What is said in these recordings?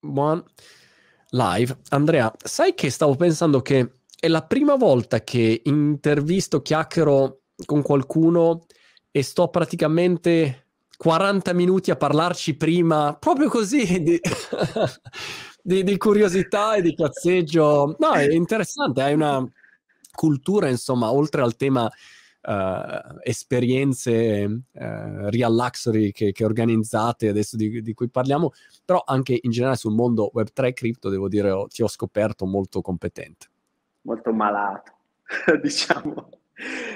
one live. Andrea, sai che stavo pensando che è la prima volta che intervisto, chiacchiero con qualcuno e sto praticamente 40 minuti a parlarci prima, proprio così, di, di, di curiosità e di cazzeggio. No, è interessante, hai una cultura, insomma, oltre al tema Uh, esperienze uh, real luxury che, che organizzate adesso di, di, cui parliamo, però anche in generale sul mondo Web3 e cripto, devo dire, oh, ti ho scoperto molto competente. Molto malato, diciamo.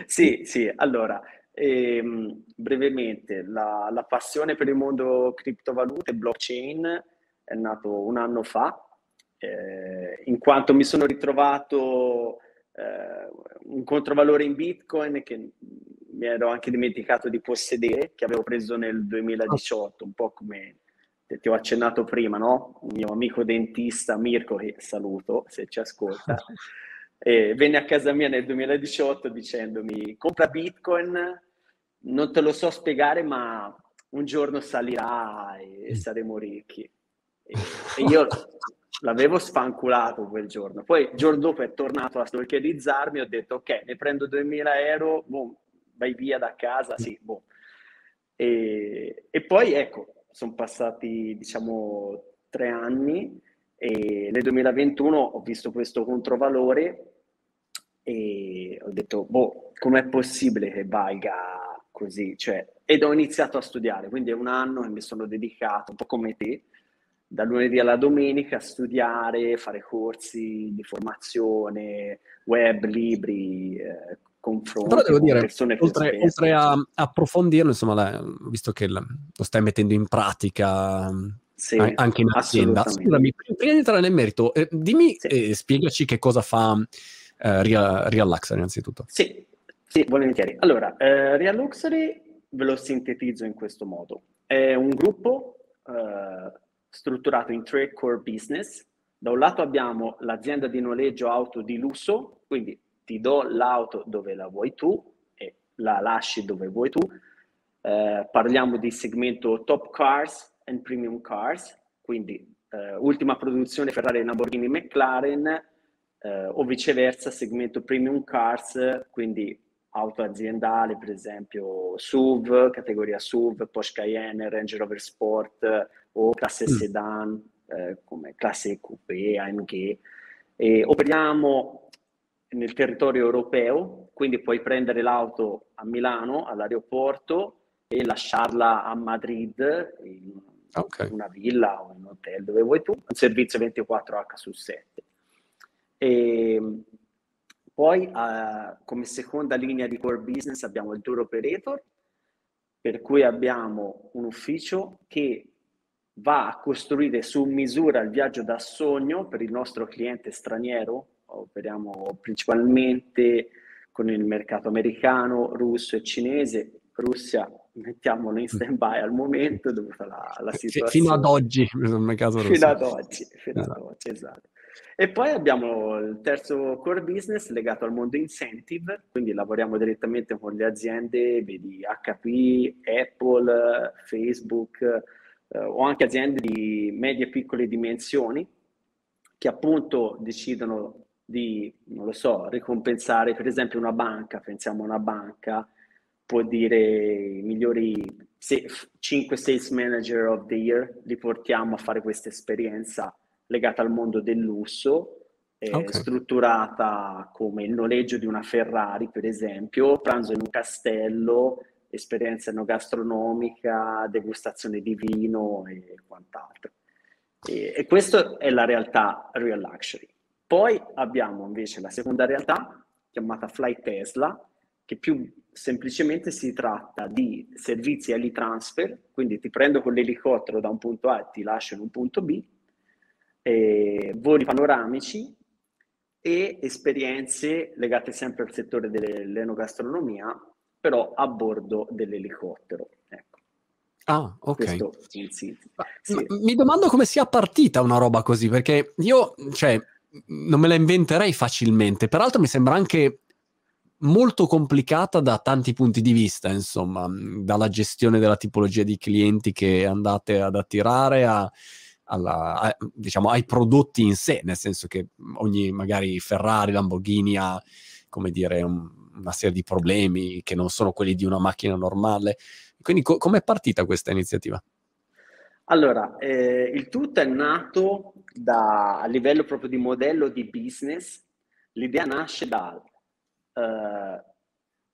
Sì, sì, allora, ehm, brevemente, la, la, passione per il mondo criptovalute e blockchain è nato un anno fa, eh, in quanto mi sono ritrovato un controvalore in Bitcoin che mi ero anche dimenticato di possedere, che avevo preso nel 2018, un po' come ti ho accennato prima, no? Un mio amico dentista Mirko, che saluto se ci ascolta, e venne a casa mia nel 2018 dicendomi compra Bitcoin, non te lo so spiegare, ma un giorno salirà e mm. saremo ricchi. E, e io l'avevo spanculato quel giorno. Poi il giorno dopo è tornato a stalkerizzarmi, ho detto ok, ne prendo 2000 euro, boom, vai via da casa, sì, boom. E, e poi ecco, sono passati diciamo tre anni e nel 2021 ho visto questo controvalore e ho detto, boh, com'è possibile che valga così? Cioè, ed ho iniziato a studiare, quindi è un anno che mi sono dedicato, un po' come te, dal lunedì alla domenica a studiare, fare corsi di formazione, web, libri, eh, confronti Però devo dire, persone oltre, oltre a approfondirlo, insomma, la, visto che la, lo stai mettendo in pratica sì, anche in azienda, scusami, prima di entrare nel merito, eh, dimmi sì. eh, spiegaci che cosa fa eh, Real, Real Luxury innanzitutto. Sì, sì volentieri. Allora, eh, Real Luxury ve lo sintetizzo in questo modo. È un gruppo eh, strutturato in tre core business. Da un lato abbiamo l'azienda di noleggio auto di lusso, quindi ti do l'auto dove la vuoi tu e la lasci dove vuoi tu. Eh, parliamo di segmento top cars and premium cars, quindi eh, ultima produzione Ferrari, Lamborghini, McLaren, eh, o viceversa segmento premium cars, quindi auto aziendale, per esempio SUV, categoria SUV, Porsche Cayenne, Range Rover Sport o classe mm. sedan eh, come classe coupé, AMG. E operiamo nel territorio europeo, quindi puoi prendere l'auto a Milano, all'aeroporto e lasciarla a Madrid in okay. una villa o in un hotel dove vuoi tu, un servizio 24H su 7. E poi uh, come seconda linea di core business abbiamo il tour operator, per cui abbiamo un ufficio che va a costruire su misura il viaggio da sogno per il nostro cliente straniero. Operiamo principalmente con il mercato americano, russo e cinese. Russia mettiamolo in stand by al momento dovuta alla, situazione. Fino ad oggi, nel caso russo. Fino ad oggi, fino ad oggi, esatto. E poi abbiamo il terzo core business legato al mondo incentive, quindi lavoriamo direttamente con le aziende, vedi HP, Apple, Facebook eh, o anche aziende di medie e piccole dimensioni che appunto decidono di, non lo so, ricompensare per esempio una banca, pensiamo a una banca, può dire i migliori 5 sales manager of the year, li portiamo a fare questa esperienza legata al mondo del lusso, okay. strutturata come il noleggio di una Ferrari, per esempio, pranzo in un castello, esperienza enogastronomica, degustazione di vino e quant'altro. E, e questa è la realtà real luxury. Poi abbiamo invece la seconda realtà, chiamata Fly Tesla, che più semplicemente si tratta di servizi transfer, quindi ti prendo con l'elicottero da un punto A e ti lascio in un punto B, voli panoramici e esperienze legate sempre al settore dell'enogastronomia, però a bordo dell'elicottero. Ecco. Ah, ok. sì. Mi domando come sia partita una roba così, perché io, cioè, non me la inventerei facilmente. Peraltro mi sembra anche molto complicata da tanti punti di vista, insomma, dalla gestione della tipologia di clienti che andate ad attirare a alla, a, diciamo, ai prodotti in sé, nel senso che ogni magari Ferrari, Lamborghini ha, come dire, un, una serie di problemi che non sono quelli di una macchina normale. Quindi co- com'è partita questa iniziativa? Allora, eh, il tutto è nato da, a livello proprio di modello di business. L'idea nasce da uh,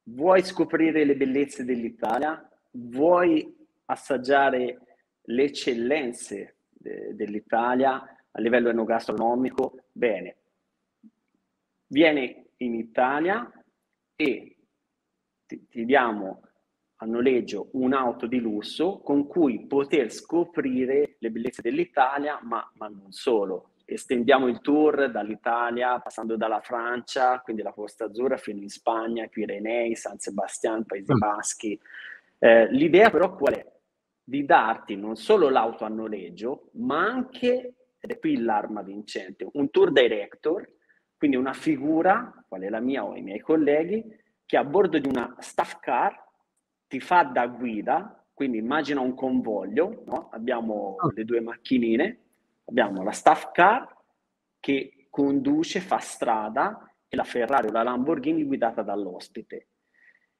vuoi scoprire le bellezze dell'Italia, vuoi assaggiare le eccellenze de- dell'Italia a livello enogastronomico, bene, vieni in Italia e ti, ti diamo a noleggio un'auto di lusso con cui poter scoprire le bellezze dell'Italia, ma, ma non solo. Estendiamo il tour dall'Italia, passando dalla Francia, quindi la Costa Azzurra, fino in Spagna, Pirenei, San Sebastian, Paesi mm. Baschi. Eh, l'idea però qual è? Di darti non solo l'auto a noleggio, ma anche, ed è qui l'arma vincente, un tour director, quindi una figura, quale la mia o i miei colleghi, che a bordo di una staff car ti fa da guida, quindi immagina un convoglio, no? abbiamo ah. le due macchinine, abbiamo la staff car che conduce, fa strada e la Ferrari o la Lamborghini guidata dall'ospite.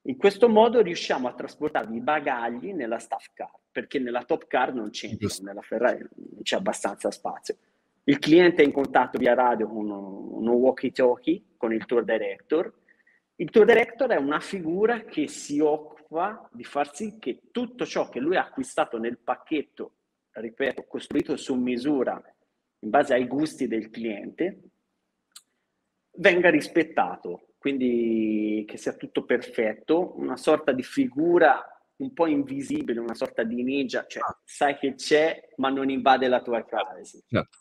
In questo modo riusciamo a trasportare i bagagli nella staff car, perché nella top car non c'entra, nella Ferrari non c'è abbastanza spazio. Il cliente è in contatto via radio con uno walkie-talkie, con il tour director. Il tour director è una figura che si occupa di far sì che tutto ciò che lui ha acquistato nel pacchetto, ripeto, costruito su misura in base ai gusti del cliente, venga rispettato, quindi che sia tutto perfetto, una sorta di figura un po' invisibile, una sorta di ninja, cioè sai che c'è ma non invade la tua privacy. Certo.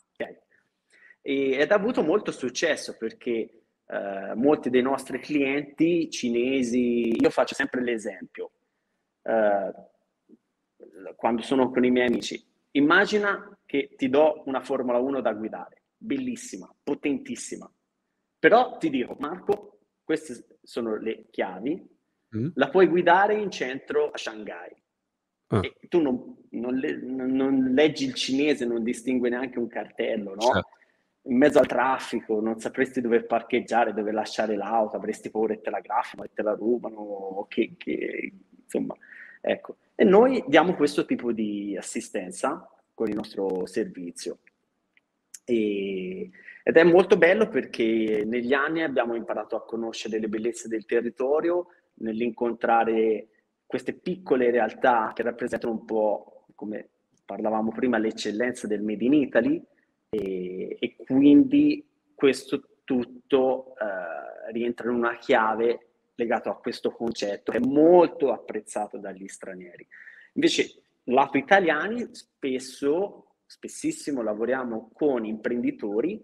Okay. ed ha avuto molto successo perché eh, molti dei nostri clienti cinesi, io faccio sempre l'esempio, eh, quando sono con i miei amici, immagina che ti do una Formula 1 da guidare, bellissima, potentissima, però ti dico, Marco, queste sono le chiavi, mm. la puoi guidare in centro a Shanghai. Ah. E tu non, non, non, leggi il cinese, non distingui neanche un cartello, no? Certo in mezzo al traffico, non sapresti dove parcheggiare, dove lasciare l'auto, avresti paura che te la graffano e te la rubano, che, che, insomma, ecco. E noi diamo questo tipo di assistenza con il nostro servizio. E, ed è molto bello perché negli anni abbiamo imparato a conoscere le bellezze del territorio, nell'incontrare queste piccole realtà che rappresentano un po', come parlavamo prima, l'eccellenza del Made in Italy, e, e quindi questo tutto eh, rientra in una chiave legata a questo concetto che è molto apprezzato dagli stranieri. Invece, lato italiani, spesso, spessissimo lavoriamo con imprenditori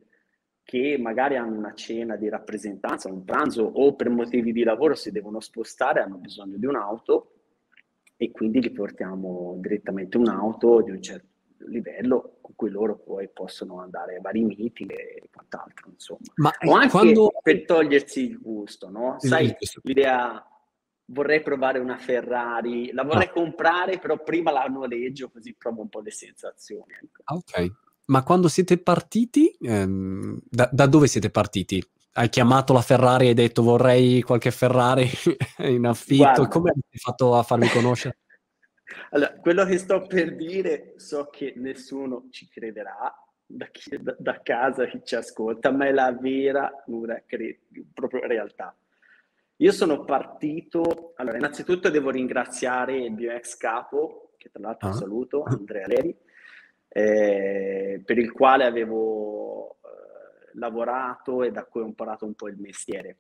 che magari hanno una cena di rappresentanza, un pranzo o per motivi di lavoro si devono spostare, hanno bisogno di un'auto e quindi li portiamo direttamente un'auto di un certo livello con cui loro poi possono andare a vari meeting e quant'altro, insomma. Ma o anche quando... per togliersi il gusto, no? Sai, l'idea vorrei provare una Ferrari, la vorrei ah. comprare, però prima la noleggio così provo un po' le sensazioni. Ecco. Ah, ok, ma quando siete partiti, ehm, da, da, dove siete partiti? Hai chiamato la Ferrari e hai detto vorrei qualche Ferrari in affitto? Guarda, Come hai fatto a farmi conoscere? Allora, quello che sto per dire so che nessuno ci crederà da, chi, da, da casa chi ci ascolta, ma è la vera, pura, cre- proprio realtà. Io sono partito, allora innanzitutto devo ringraziare il mio ex capo, che tra l'altro ah. saluto, Andrea Leri, eh, per il quale avevo eh, lavorato e da cui ho imparato un po' il mestiere.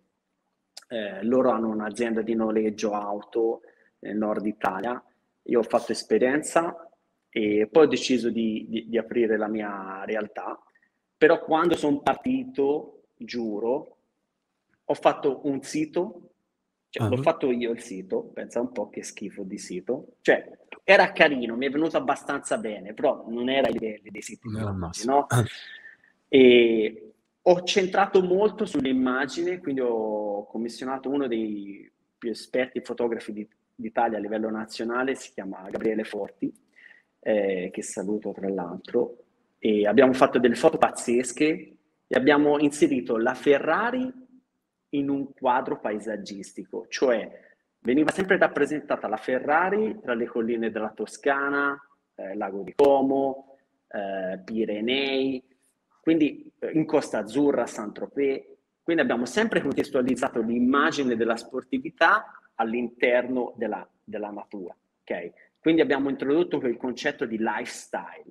Eh, loro hanno un'azienda di noleggio auto nel nord Italia io ho fatto esperienza e poi ho deciso di, di, di aprire la mia realtà, però quando sono partito, giuro, ho fatto un sito, cioè uh-huh. l'ho fatto io il sito, pensa un po' che schifo di sito, cioè era carino, mi è venuto abbastanza bene, però non era ai livelli dei siti, no, no? E ho centrato molto sulle immagini, quindi ho commissionato uno dei più esperti fotografi di, d'Italia a livello nazionale si chiama Gabriele Forti, eh, che saluto tra l'altro, e abbiamo fatto delle foto pazzesche e abbiamo inserito la Ferrari in un quadro paesaggistico, cioè veniva sempre rappresentata la Ferrari tra le colline della Toscana, eh, Lago di Como, eh, Pirenei, quindi eh, in Costa Azzurra, Saint-Tropez. Quindi abbiamo sempre contestualizzato l'immagine della sportività all'interno della, della natura. Okay? Quindi abbiamo introdotto quel concetto di lifestyle,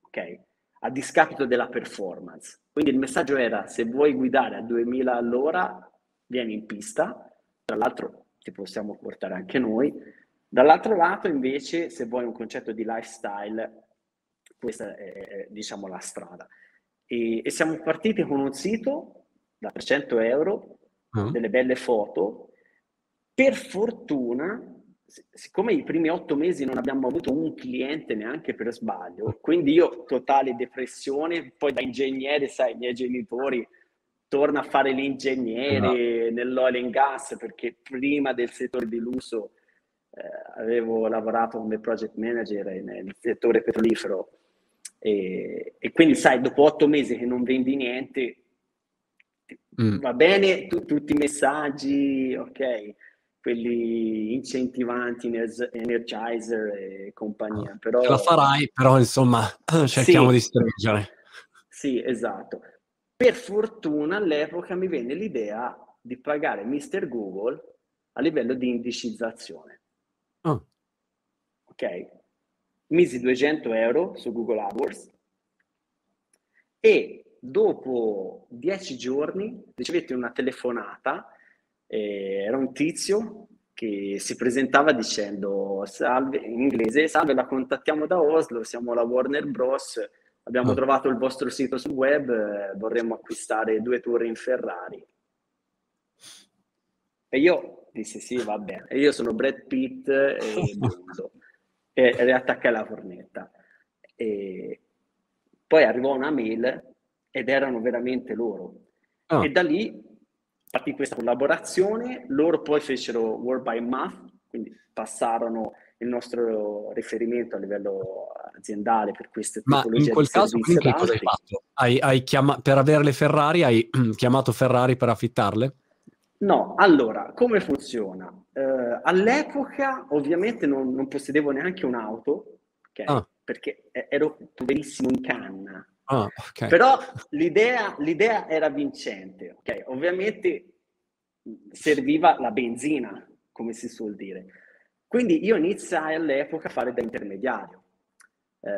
okay? a discapito della performance. Quindi il messaggio era, se vuoi guidare a 2000 all'ora, vieni in pista, tra l'altro ti possiamo portare anche noi. Dall'altro lato, invece, se vuoi un concetto di lifestyle, questa è, diciamo, la strada. E, e siamo partiti con un sito da 300 euro, uh-huh. delle belle foto. Per fortuna, siccome i primi otto mesi non abbiamo avuto un cliente neanche per sbaglio, quindi io totale depressione, poi da ingegnere, sai, i miei genitori torna a fare l'ingegnere no. nell'oil and gas perché prima del settore di lusso eh, avevo lavorato come project manager nel settore petrolifero e, e, quindi sai dopo otto mesi che non vendi niente mm. va bene tu, tutti i messaggi ok quelli incentivanti, energizer e compagnia. Ah, però... Ce la farai, però insomma cerchiamo sì, di stringere. Sì, esatto. Per fortuna all'epoca mi venne l'idea di pagare Mr. Google a livello di indicizzazione. Oh. Ok? Misi 200 euro su Google AdWords e dopo 10 giorni ricevete una telefonata eh, era un tizio che si presentava dicendo salve, in inglese, salve, la contattiamo da Oslo, siamo la Warner Bros., abbiamo oh. trovato il vostro sito sul web, eh, vorremmo acquistare due tour in Ferrari. E io dissi sì, va bene, e io sono Brad Pitt e e riattaccai la cornetta. E poi arrivò una mail ed erano veramente loro. Oh. E da lì partì questa collaborazione, loro poi fecero Word by Math, quindi passarono il nostro riferimento a livello aziendale per queste Ma in quel caso quindi cosa hai fatto? Hai, hai chiama- per avere le Ferrari hai chiamato Ferrari per affittarle? No, allora, come funziona? Uh, all'epoca ovviamente non, non, possedevo neanche un'auto, okay? ah. perché ero poverissimo in canna, Ah, okay. Però l'idea, l'idea, era vincente, ok? Ovviamente serviva la benzina, come si suol dire. Quindi io iniziai all'epoca a fare da intermediario. Eh,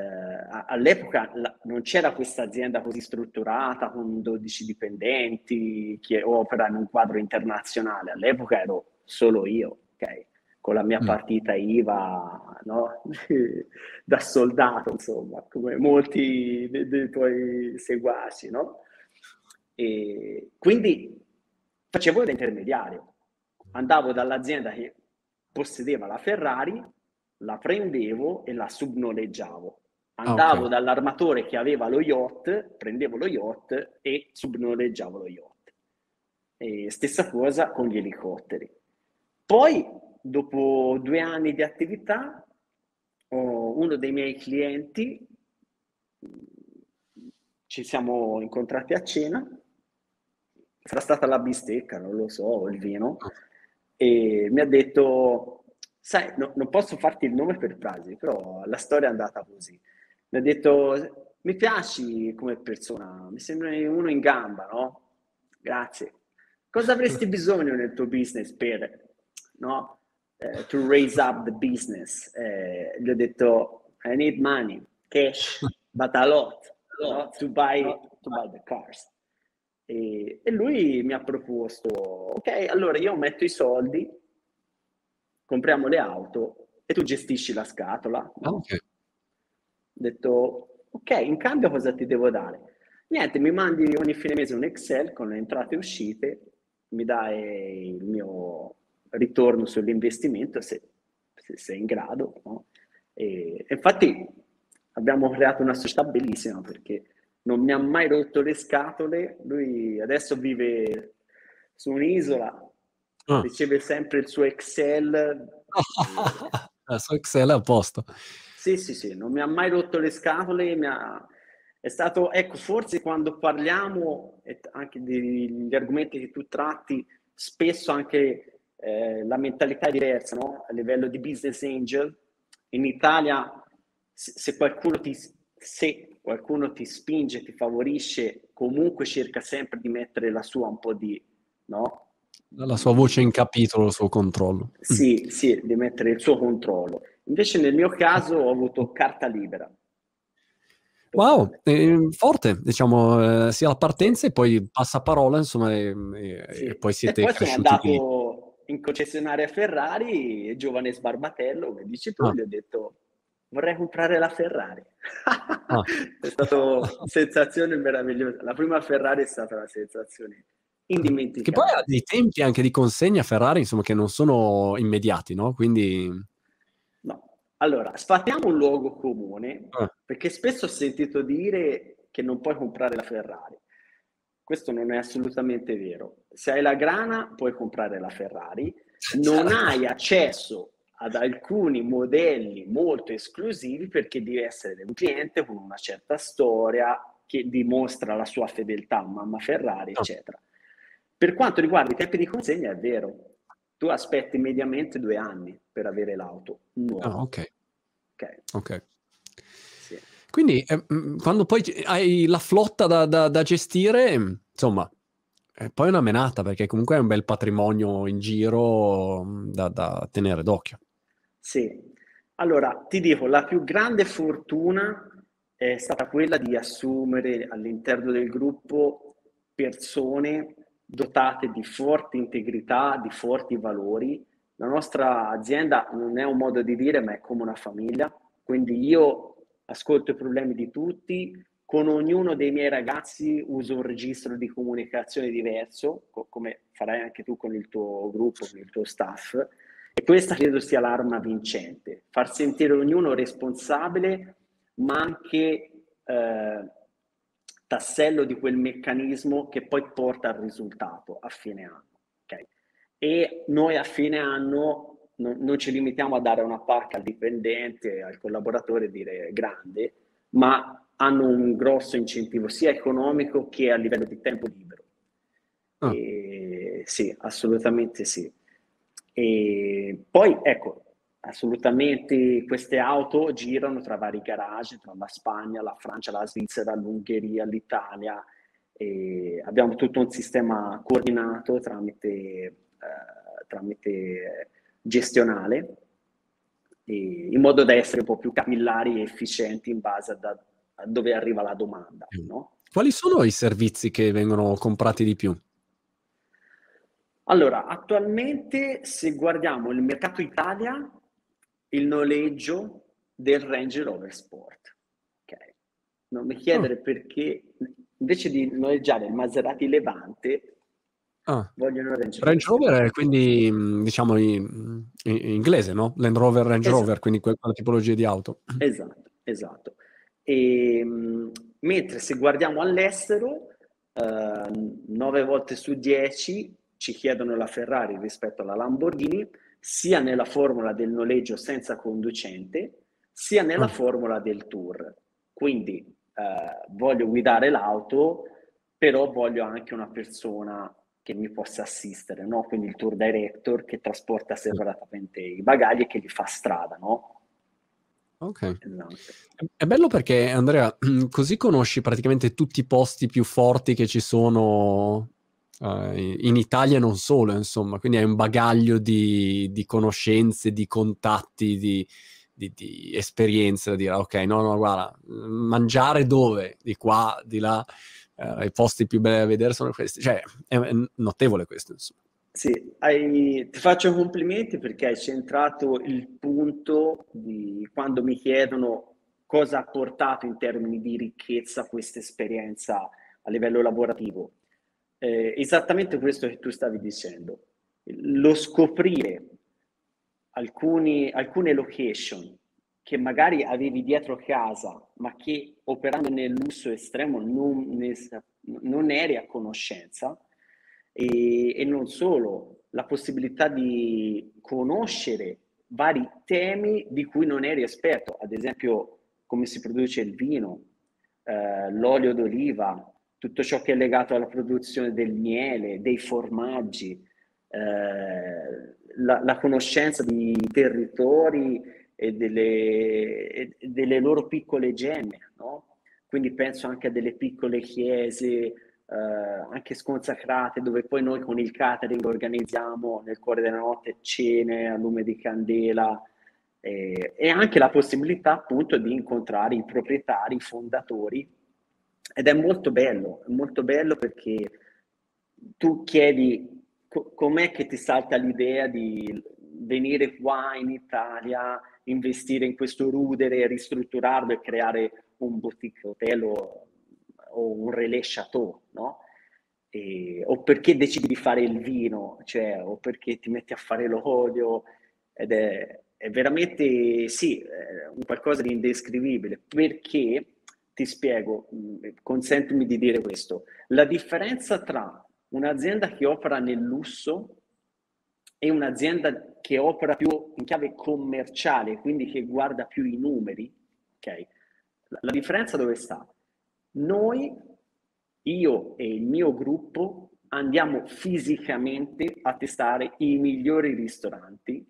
all'epoca la, non c'era questa azienda così strutturata con 12 dipendenti che opera in un quadro internazionale. All'epoca ero solo io, ok? Con la mia mm. partita IVA no? da soldato, insomma, come molti dei, dei tuoi seguaci, no? E quindi facevo da intermediario, andavo dall'azienda che possedeva la Ferrari, la prendevo e la subnoleggiavo. Andavo okay. dall'armatore che aveva lo yacht, prendevo lo yacht e subnoleggiavo lo yacht. E stessa cosa con gli elicotteri. Poi dopo due anni di attività, uno dei miei clienti, ci siamo incontrati a cena, sarà stata la bistecca, non lo so, o il vino, e mi ha detto, sai, no, non posso farti il nome per frasi, però la storia è andata così. Mi ha detto, mi piaci come persona, mi sembri uno in gamba, no? Grazie. Cosa avresti bisogno nel tuo business per, no? Uh, to raise up the business. Eh, gli ho detto, I need money, cash, but a lot, no? to, buy, to buy the cars. E, e, lui mi ha proposto, ok, allora io metto i soldi, compriamo le auto e tu gestisci la scatola. No? Okay. Ho detto, ok, in cambio cosa ti devo dare? Niente, mi mandi ogni fine mese un Excel con le entrate e uscite, mi dai il mio ritorno sull'investimento se, se sei in grado. No? E, infatti abbiamo creato una società bellissima perché non mi ha mai rotto le scatole, lui adesso vive su un'isola, ah. riceve sempre il suo Excel. il suo Excel è a posto. Sì, sì, sì, non mi ha mai rotto le scatole, mi ha, È stato, ecco, forse quando parliamo anche degli argomenti che tu tratti, spesso anche eh, la mentalità è diversa, no? A livello di business angel, in Italia se, se qualcuno ti, se qualcuno ti spinge, ti favorisce, comunque cerca sempre di mettere la sua un po' di, no? La sua voce in capitolo, il suo controllo. Sì, sì, di mettere il suo controllo. Invece nel mio caso ho avuto carta libera. Wow, eh, forte, diciamo, eh, sia la partenza e poi passaparola, insomma, e, sì. e poi siete e poi cresciuti sono andato in concessionaria Ferrari, giovane sbarbatello, come dici tu, ah. gli ho detto vorrei comprare la Ferrari. Ah. è stata una sensazione meravigliosa. La prima Ferrari è stata una sensazione indimenticabile. Che poi ha dei tempi anche di consegna Ferrari, insomma, che non sono immediati, no? Quindi... No. Allora, sfattiamo un luogo comune, ah. perché spesso ho sentito dire che non puoi comprare la Ferrari. Questo non è assolutamente vero. Se hai la grana, puoi comprare la Ferrari. Non certo. hai accesso ad alcuni modelli molto esclusivi perché devi essere un cliente con una certa storia che dimostra la sua fedeltà a mamma Ferrari, ah. eccetera. Per quanto riguarda i tempi di consegna, è vero, tu aspetti mediamente due anni per avere l'auto nuova. Ah, ok. Ok. okay. Quindi eh, mm, quando poi hai la flotta da, da, da gestire, insomma, è poi una menata perché comunque è un bel patrimonio in giro mm, da, da tenere d'occhio. Sì, allora ti dico, la più grande fortuna è stata quella di assumere all'interno del gruppo persone dotate di forte integrità, di forti valori. La nostra azienda non è un modo di dire, ma è come una famiglia. Quindi io ascolto i problemi di tutti, con ognuno dei miei ragazzi uso un registro di comunicazione diverso, co- come farai anche tu con il tuo gruppo, con il tuo staff e questa credo sia l'arma vincente, far sentire ognuno responsabile, ma anche eh, tassello di quel meccanismo che poi porta al risultato a fine anno. Okay? E noi a fine anno non, non ci limitiamo a dare una pacca al dipendente, al collaboratore e dire grande, ma hanno un grosso incentivo sia economico che a livello di tempo libero. Oh. E, sì, assolutamente sì. E poi, ecco, assolutamente queste auto girano tra vari garage, tra la Spagna, la Francia, la Svizzera, l'Ungheria, l'Italia. E abbiamo tutto un sistema coordinato tramite, eh, tramite gestionale in modo da essere un po' più capillari e efficienti in base a, da, a dove arriva la domanda. No? Quali sono i servizi che vengono comprati di più? Allora, attualmente se guardiamo il mercato Italia, il noleggio del Range Rover Sport. Okay. Non mi chiedere oh. perché invece di noleggiare il Maserati Levante ah. vogliono Range Rover. Range Rover è quindi diciamo in, in, inglese, no? Land Rover, Range esatto. Rover, quindi quella tipologia di auto. Esatto, esatto. E, ehm, mentre se guardiamo all'estero, eh, 9 volte su 10 ci chiedono la Ferrari rispetto alla Lamborghini, sia nella formula del noleggio senza conducente, sia nella ah. formula del tour. Quindi eh, voglio guidare l'auto, però voglio anche una persona che mi possa assistere, no? Quindi il tour director che trasporta separatamente i bagagli e che li fa strada, no? Ok. Esatto. È bello perché Andrea, così conosci praticamente tutti i posti più forti che ci sono uh, in Italia non solo, insomma, quindi hai un bagaglio di, di conoscenze, di contatti, di, di, di, esperienze da dire, ok, no, no, guarda, mangiare dove? Di qua, di là, uh, i posti più belli da vedere sono questi, cioè è, è notevole questo, insomma. Sì, hai, ti faccio complimenti perché hai centrato il punto di quando mi chiedono cosa ha portato in termini di ricchezza questa esperienza a livello lavorativo eh, esattamente questo che tu stavi dicendo. Lo scoprire alcuni, alcune location che magari avevi dietro casa, ma che operando nel lusso estremo non, ne, non eri a conoscenza, e, e non solo, la possibilità di conoscere vari temi di cui non eri esperto, ad esempio come si produce il vino, eh, l'olio d'oliva, tutto ciò che è legato alla produzione del miele, dei formaggi, eh, la, la, conoscenza di territori e delle, e delle loro piccole gemme, no? Quindi penso anche a delle piccole chiese, eh, anche sconsacrate, dove poi noi con il catering organizziamo nel cuore della notte cene a lume di candela eh, e anche la possibilità appunto di incontrare i proprietari, i fondatori ed è molto bello, molto bello perché tu chiedi co- com'è che ti salta l'idea di venire qua in Italia, investire in questo rudere, ristrutturarlo e creare un boutique hotel o, o un relais chateau, no? E, o perché decidi di fare il vino, cioè, o perché ti metti a fare l'olio, ed è, è veramente, sì, è un qualcosa di indescrivibile, perché, ti spiego, consentimi di dire questo, la differenza tra un'azienda che opera nel lusso e un'azienda che opera più in chiave commerciale, quindi che guarda più i numeri, ok? La differenza dove sta? Noi, io e il mio gruppo, andiamo fisicamente a testare i migliori ristoranti,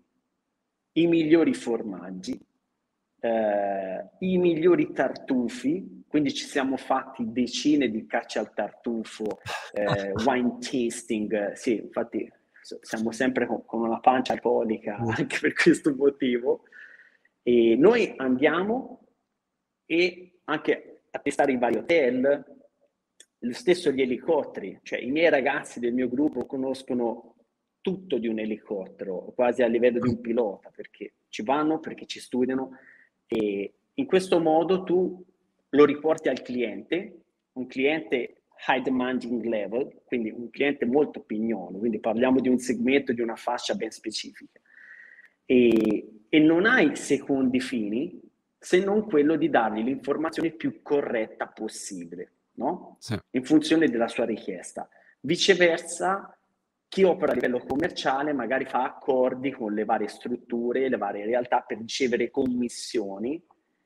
i migliori formaggi, eh, i migliori tartufi, quindi ci siamo fatti decine di cacce al tartufo, eh, wine tasting, sì, infatti siamo sempre con, con una pancia alcolica anche per questo motivo. E noi andiamo e anche a testare i vari hotel, lo stesso gli elicotteri, cioè i miei ragazzi del mio gruppo conoscono tutto di un elicottero, quasi a livello di un pilota, perché ci vanno, perché ci studiano. E in questo modo tu lo riporti al cliente, un cliente high demanding level, quindi un cliente molto pignolo, quindi parliamo di un segmento, di una fascia ben specifica. E, e non hai secondi fini se non quello di dargli l'informazione più corretta possibile, no? Sì. In funzione della sua richiesta. Viceversa, chi opera a livello commerciale magari fa accordi con le varie strutture, le varie realtà per ricevere commissioni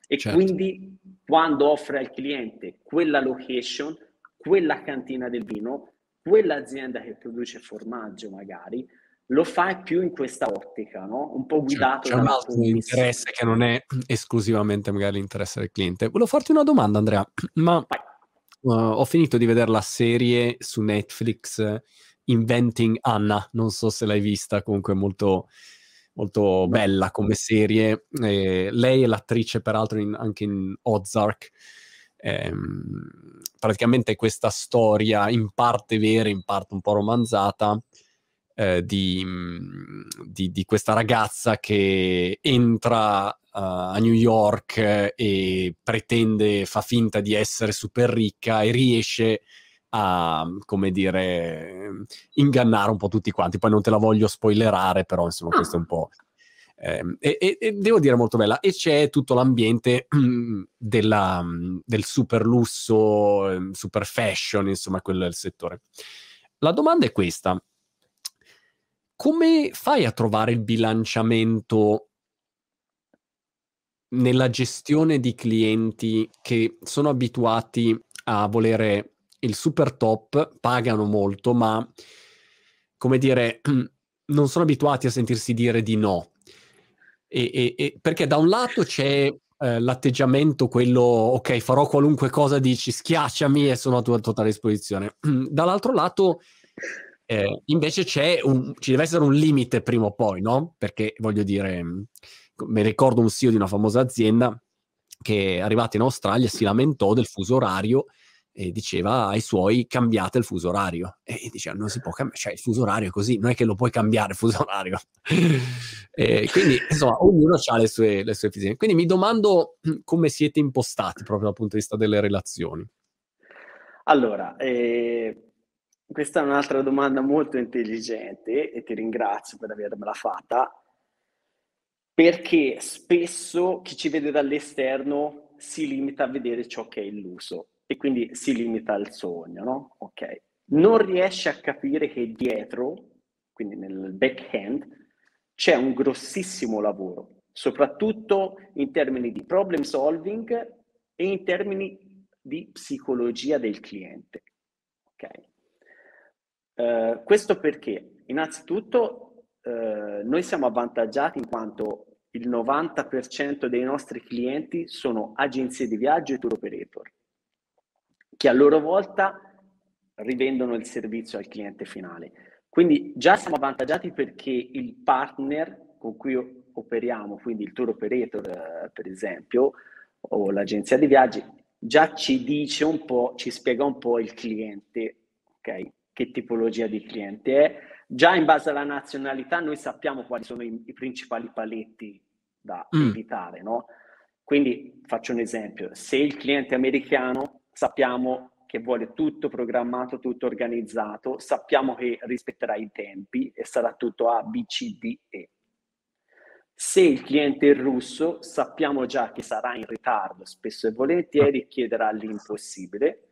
e certo. quindi quando offre al cliente quella location, quella cantina del vino, quell'azienda che produce formaggio magari, lo fai più in questa ottica, no? Un po' guidato c'è un altro interesse che non è esclusivamente magari l'interesse del cliente. Volevo farti una domanda, Andrea, ma uh, ho finito di vedere la serie su Netflix Inventing Anna, non so se l'hai vista, comunque molto molto bella come serie. Eh, lei è l'attrice, peraltro, in, anche in Ozark. Eh, praticamente questa storia in parte vera, in parte un po' romanzata, eh, di, mm, di, di, questa ragazza che entra uh, a New York e pretende, fa finta di essere super ricca e riesce a, come dire, ingannare un po' tutti quanti. Poi non te la voglio spoilerare, però insomma questo è un po'... Eh, e, e, devo dire molto bella e c'è tutto l'ambiente della, del super lusso, ehm, super fashion, insomma quello il settore. La domanda è questa: come fai a trovare il bilanciamento nella gestione di clienti che sono abituati a volere il super top, pagano molto, ma come dire, non sono abituati a sentirsi dire di no. E, e, e perché da un lato c'è eh, l'atteggiamento, quello ok, farò qualunque cosa dici, schiacciami e sono a tua totale disposizione. Dall'altro lato eh, invece un, ci deve essere un limite prima o poi, no? Perché voglio dire, mm, mi ricordo un CEO di una famosa azienda che arrivato in Australia si lamentò del fuso orario e diceva ai suoi cambiate il fuso orario e diceva non si può cambiare, cioè il fuso orario è così, non è che lo puoi cambiare il fuso orario. e quindi insomma ognuno ha le sue, le sue fisiche. Quindi mi domando come siete impostati proprio dal punto di vista delle relazioni. Allora, eh, questa è un'altra domanda molto intelligente e ti ringrazio per avermela fatta, perché spesso chi ci vede dall'esterno si limita a vedere ciò che è illuso e quindi si limita al sogno, no? Ok. Non riesce a capire che dietro, quindi nel backhand, c'è un grossissimo lavoro, soprattutto in termini di problem solving e in termini di psicologia del cliente. Okay. Uh, questo perché? Innanzitutto uh, noi siamo avvantaggiati in quanto il 90% dei nostri clienti sono agenzie di viaggio e tour operator, che a loro volta rivendono il servizio al cliente finale. Quindi già siamo avvantaggiati perché il partner con cui operiamo, quindi il tour operator eh, per esempio, o l'agenzia di viaggi, già ci dice un po', ci spiega un po' il cliente, ok? Che tipologia di cliente è. Già in base alla nazionalità noi sappiamo quali sono i, i principali paletti da mm. evitare, no? Quindi faccio un esempio, se il cliente americano sappiamo che vuole tutto programmato, tutto organizzato, sappiamo che rispetterà i tempi e sarà tutto A, B, C, D, E. Se il cliente è russo, sappiamo già che sarà in ritardo, spesso e volentieri chiederà l'impossibile.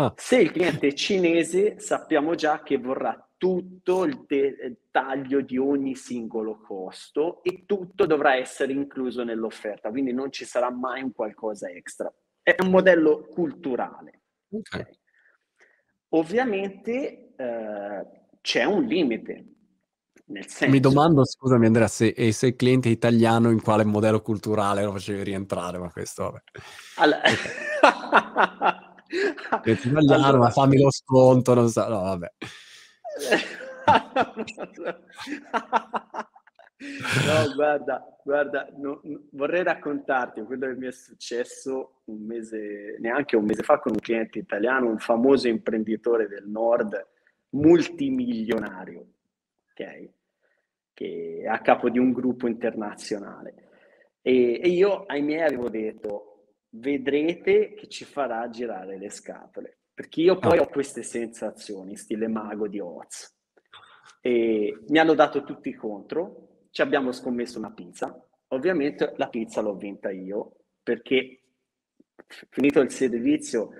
Ah. Se il cliente è cinese, sappiamo già che vorrà tutto il dettaglio di ogni singolo costo e tutto dovrà essere incluso nell'offerta, quindi non ci sarà mai un qualcosa extra. È un modello culturale. Okay. Okay. Ovviamente eh, c'è un limite. Senso... Mi domando, scusami Andrea, se, se, il cliente è italiano in quale modello culturale lo facevi rientrare, ma questo vabbè. Allora... è italiano, allora... ma fammi lo sconto, non so, no vabbè. No, guarda, guarda, no, vorrei raccontarti quello che mi è successo un mese, neanche un mese fa, con un cliente italiano, un famoso imprenditore del nord, multimilionario, ok? Che è a capo di un gruppo internazionale. E, e io ai miei avevo detto, vedrete che ci farà girare le scatole, perché io poi ho queste sensazioni, stile mago di Oz. E mi hanno dato tutti contro, ci abbiamo scommesso una pizza. Ovviamente la pizza l'ho vinta io perché finito il servizio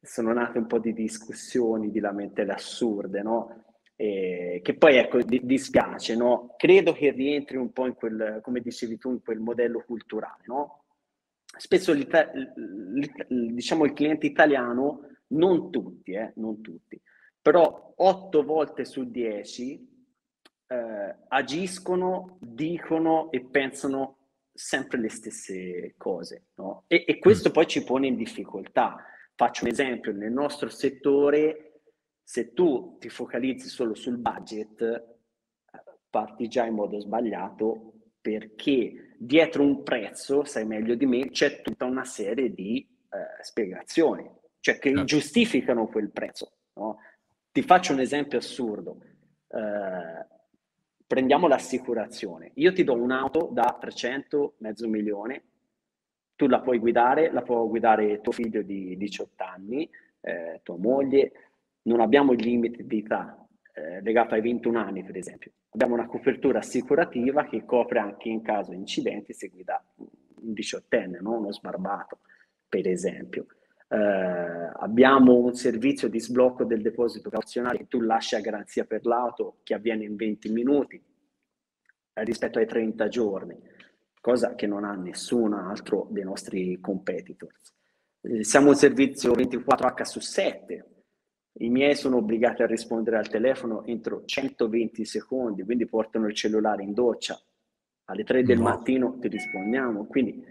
sono nate un po' di discussioni, di lamentele assurde, no? E che poi ecco di, dispiace, no? Credo che rientri un po' in quel, come dicevi tu, in quel modello culturale, no? Spesso diciamo il cliente italiano, non tutti, eh, non tutti, però otto volte su dieci eh, agiscono, dicono e pensano sempre le stesse cose. No? E, e, questo mm. poi ci pone in difficoltà. Faccio un esempio, nel nostro settore, se tu ti focalizzi solo sul budget, parti già in modo sbagliato perché dietro un prezzo, sai meglio di me, c'è tutta una serie di eh, spiegazioni, cioè che certo. giustificano quel prezzo. No? Ti faccio un esempio assurdo. Eh, prendiamo l'assicurazione. Io ti do un'auto da 300, mezzo milione, tu la puoi guidare, la può guidare tuo figlio di 18 anni, eh, tua moglie, non abbiamo il limite di età eh, legato ai 21 anni, per esempio. Abbiamo una copertura assicurativa che copre anche in caso di incidenti se guida un diciottenne, no? uno sbarbato, per esempio. Eh, abbiamo un servizio di sblocco del deposito cauzionale che tu lasci a garanzia per l'auto che avviene in 20 minuti eh, rispetto ai 30 giorni, cosa che non ha nessun altro dei nostri competitors. Eh, siamo un servizio 24H su 7, i miei sono obbligati a rispondere al telefono entro 120 secondi, quindi portano il cellulare in doccia, alle 3 del no. mattino ti rispondiamo, quindi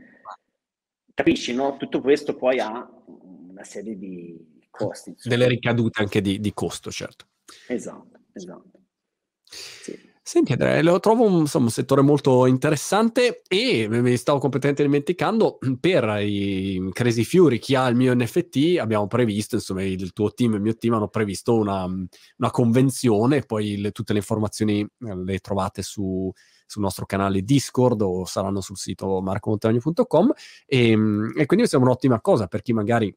capisci, no? Tutto questo poi ha una serie di costi. Insomma. Delle ricadute anche di, di, costo, certo. Esatto, esatto. Sì. Senti Andrea, lo trovo un, insomma, un, settore molto interessante e mi stavo completamente dimenticando, per i Crazy Fury, chi ha il mio NFT, abbiamo previsto, insomma il tuo team e il mio team hanno previsto una, una convenzione, poi le, tutte le informazioni eh, le trovate su, sul nostro canale Discord o saranno sul sito marcomontagno.com e, e quindi è un'ottima cosa per chi magari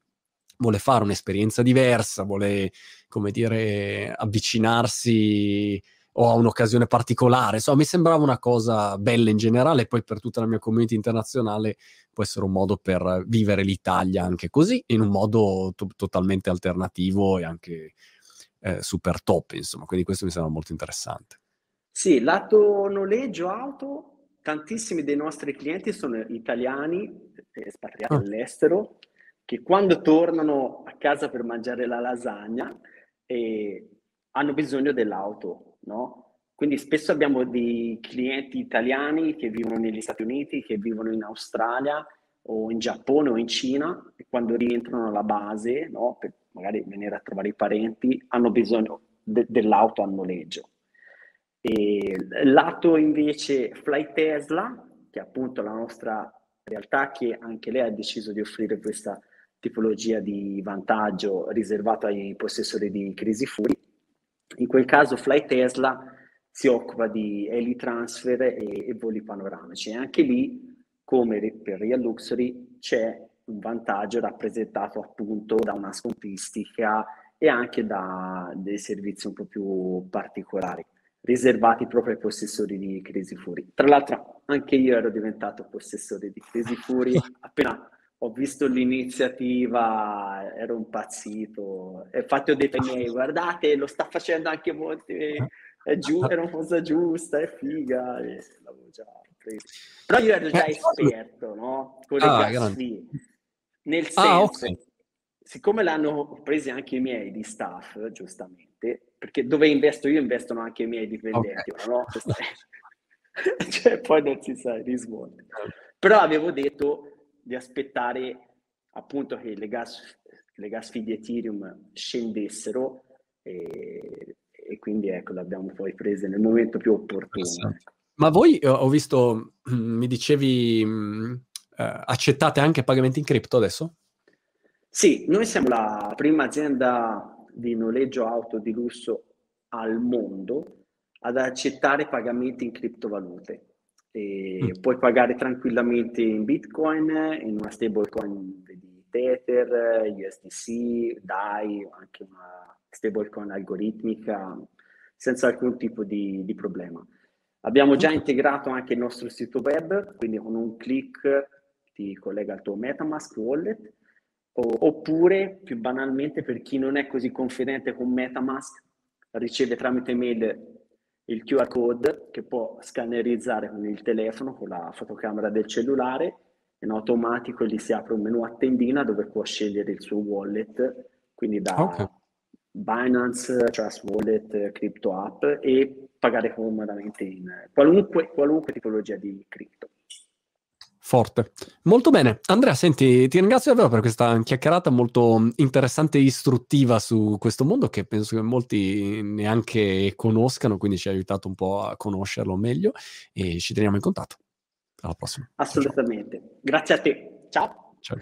vuole fare un'esperienza diversa, vuole, come dire, avvicinarsi o a un'occasione particolare. Insomma, mi sembrava una cosa bella in generale, poi per tutta la mia community internazionale può essere un modo per vivere l'Italia anche così, in un modo to- totalmente alternativo e anche eh, super top, insomma. Quindi questo mi sembra molto interessante. Sì, lato noleggio auto, tantissimi dei nostri clienti sono italiani, espatriati ah. all'estero, che quando tornano a casa per mangiare la lasagna eh, hanno bisogno dell'auto, no? Quindi spesso abbiamo dei clienti italiani che vivono negli Stati Uniti, che vivono in Australia o in Giappone o in Cina e quando rientrano alla base, no, per magari venire a trovare i parenti, hanno bisogno de- dell'auto a noleggio. E lato invece Fly Tesla, che è appunto la nostra realtà, che anche lei ha deciso di offrire questa tipologia di vantaggio riservato ai possessori di crisi fury. In quel caso Fly Tesla si occupa di heli transfer e, e voli panoramici e anche lì come per Real Luxury c'è un vantaggio rappresentato appunto da una scontistica e anche da dei servizi un po' più particolari, riservati proprio ai possessori di Crazy Fury. Tra l'altro anche io ero diventato possessore di Crazy Fury, appena ho visto l'iniziativa ero impazzito, infatti ho detto ai miei guardate lo sta facendo anche Monte, è, giu- è una cosa giusta, è figa, e l'avevo già però io ero già eh, esperto, no? Con le ah, Nel senso, ah, okay. siccome l'hanno presi anche i miei di staff, giustamente, perché dove investo io investono anche i miei dipendenti, okay. no? cioè, poi non si sa i risvolti. Però avevo detto di aspettare appunto che le gas, le gas fee di Ethereum scendessero e, e quindi ecco, le abbiamo poi prese nel momento più opportuno. Ecco. Ma voi, ho visto, mi dicevi, uh, accettate anche pagamenti in cripto adesso? Sì, noi siamo la prima azienda di noleggio auto di lusso al mondo ad accettare pagamenti in criptovalute. E mm. Puoi pagare tranquillamente in Bitcoin, in una stablecoin di Tether, USDC, DAI, anche una stablecoin algoritmica, senza alcun tipo di, di problema. Abbiamo già integrato anche il nostro sito web, quindi con un clic ti collega al tuo Metamask wallet, oppure più banalmente per chi non è così confidente con Metamask, riceve tramite mail il QR code che può scannerizzare con il telefono, con la fotocamera del cellulare, in automatico gli si apre un menu a tendina dove può scegliere il suo wallet, quindi da okay. Binance, Trust Wallet, Crypto App e pagare comodamente in qualunque, qualunque tipologia di cripto. Forte. Molto bene. Andrea, senti, ti ringrazio davvero per questa chiacchierata molto interessante e istruttiva su questo mondo che penso che molti neanche conoscano, quindi ci ha aiutato un po' a conoscerlo meglio e ci teniamo in contatto. Alla prossima. Assolutamente. Ciao. Grazie a te. Ciao. Ciao.